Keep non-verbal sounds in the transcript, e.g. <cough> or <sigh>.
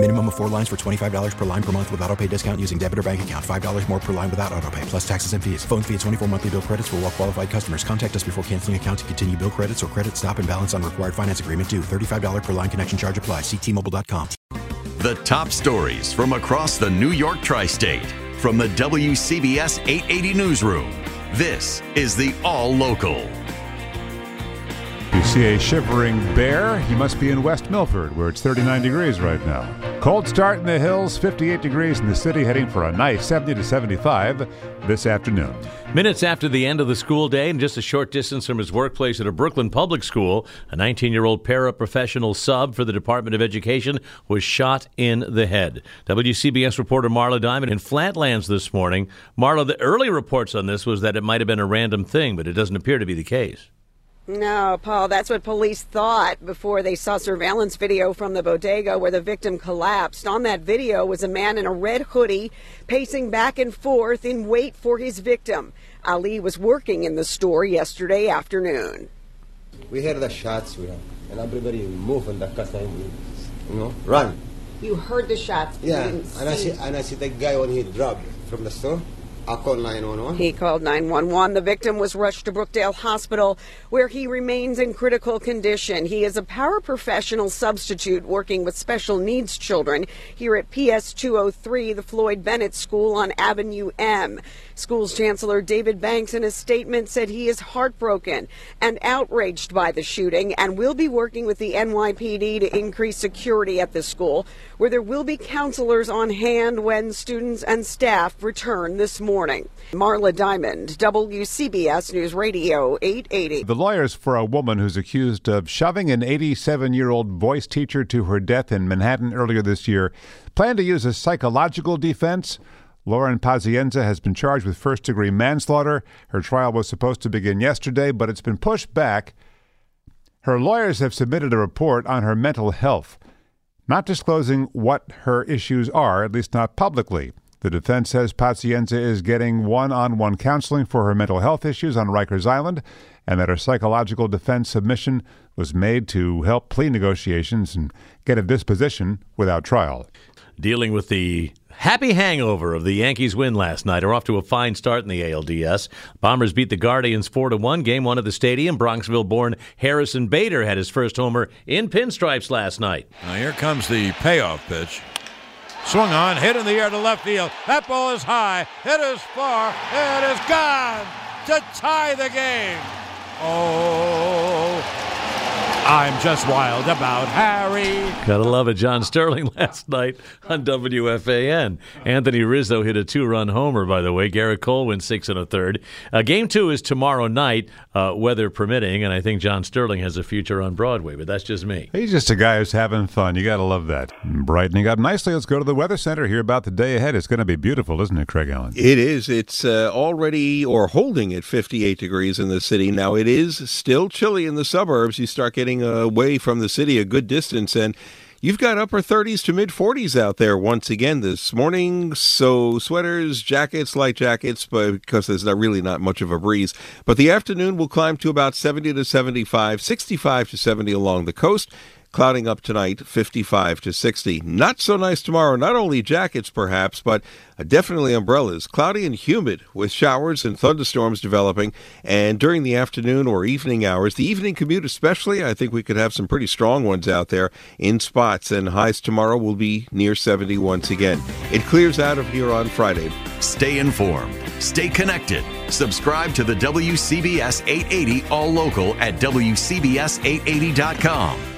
Minimum of four lines for $25 per line per month with auto pay discount using debit or bank account. $5 more per line without auto pay, plus taxes and fees. Phone fee at 24 monthly bill credits for all well qualified customers. Contact us before canceling account to continue bill credits or credit stop and balance on required finance agreement due. $35 per line connection charge apply. Ctmobile.com. The top stories from across the New York tri state from the WCBS 880 Newsroom. This is the All Local. You see a shivering bear? You must be in West Milford, where it's 39 degrees right now. Cold start in the hills, 58 degrees in the city, heading for a nice 70 to 75 this afternoon. Minutes after the end of the school day, and just a short distance from his workplace at a Brooklyn public school, a 19 year old paraprofessional sub for the Department of Education was shot in the head. WCBS reporter Marla Diamond in Flatlands this morning. Marla, the early reports on this was that it might have been a random thing, but it doesn't appear to be the case. No, Paul, that's what police thought before they saw surveillance video from the bodega where the victim collapsed. On that video was a man in a red hoodie pacing back and forth in wait for his victim. Ali was working in the store yesterday afternoon. We heard the shots, you know, and everybody moved and the customer, you know, run. You heard the shots. Yeah, and I see and I see the guy when he dropped from the store. I called 911. He called 911. The victim was rushed to Brookdale Hospital, where he remains in critical condition. He is a paraprofessional substitute working with special needs children here at PS 203, the Floyd Bennett School on Avenue M. School's Chancellor David Banks, in a statement, said he is heartbroken and outraged by the shooting and will be working with the NYPD to increase security at the school, where there will be counselors on hand when students and staff return this morning. Marla Diamond, WCBS News Radio 880. The lawyers for a woman who's accused of shoving an 87 year old voice teacher to her death in Manhattan earlier this year plan to use a psychological defense. Lauren Pazienza has been charged with first degree manslaughter. Her trial was supposed to begin yesterday, but it's been pushed back. Her lawyers have submitted a report on her mental health, not disclosing what her issues are, at least not publicly. The defense says Pazienza is getting one on one counseling for her mental health issues on Rikers Island, and that her psychological defense submission was made to help plea negotiations and get a disposition without trial. Dealing with the happy hangover of the Yankees' win last night are off to a fine start in the ALDS. Bombers beat the Guardians 4 to 1, game 1 at the stadium. Bronxville-born Harrison Bader had his first homer in pinstripes last night. Now here comes the payoff pitch. Swung on, hit in the air to left field. That ball is high, it is far, it is gone to tie the game. Oh, I'm just wild about Harry. Gotta love it. John Sterling <laughs> last night on WFAN. Anthony Rizzo hit a two run homer, by the way. Gerrit Cole went six and a third. Uh, game two is tomorrow night, uh, weather permitting, and I think John Sterling has a future on Broadway, but that's just me. He's just a guy who's having fun. You gotta love that. Brightening up nicely. Let's go to the Weather Center, hear about the day ahead. It's going to be beautiful, isn't it, Craig Allen? It is. It's uh, already or holding at 58 degrees in the city. Now, it is still chilly in the suburbs. You start getting away from the city a good distance, and you've got upper 30s to mid 40s out there once again this morning. So, sweaters, jackets, light jackets, but because there's not really not much of a breeze. But the afternoon will climb to about 70 to 75, 65 to 70 along the coast. Clouding up tonight, 55 to 60. Not so nice tomorrow. Not only jackets, perhaps, but definitely umbrellas. Cloudy and humid with showers and thunderstorms developing. And during the afternoon or evening hours, the evening commute especially, I think we could have some pretty strong ones out there in spots. And highs tomorrow will be near 70 once again. It clears out of here on Friday. Stay informed. Stay connected. Subscribe to the WCBS 880 All Local at WCBS880.com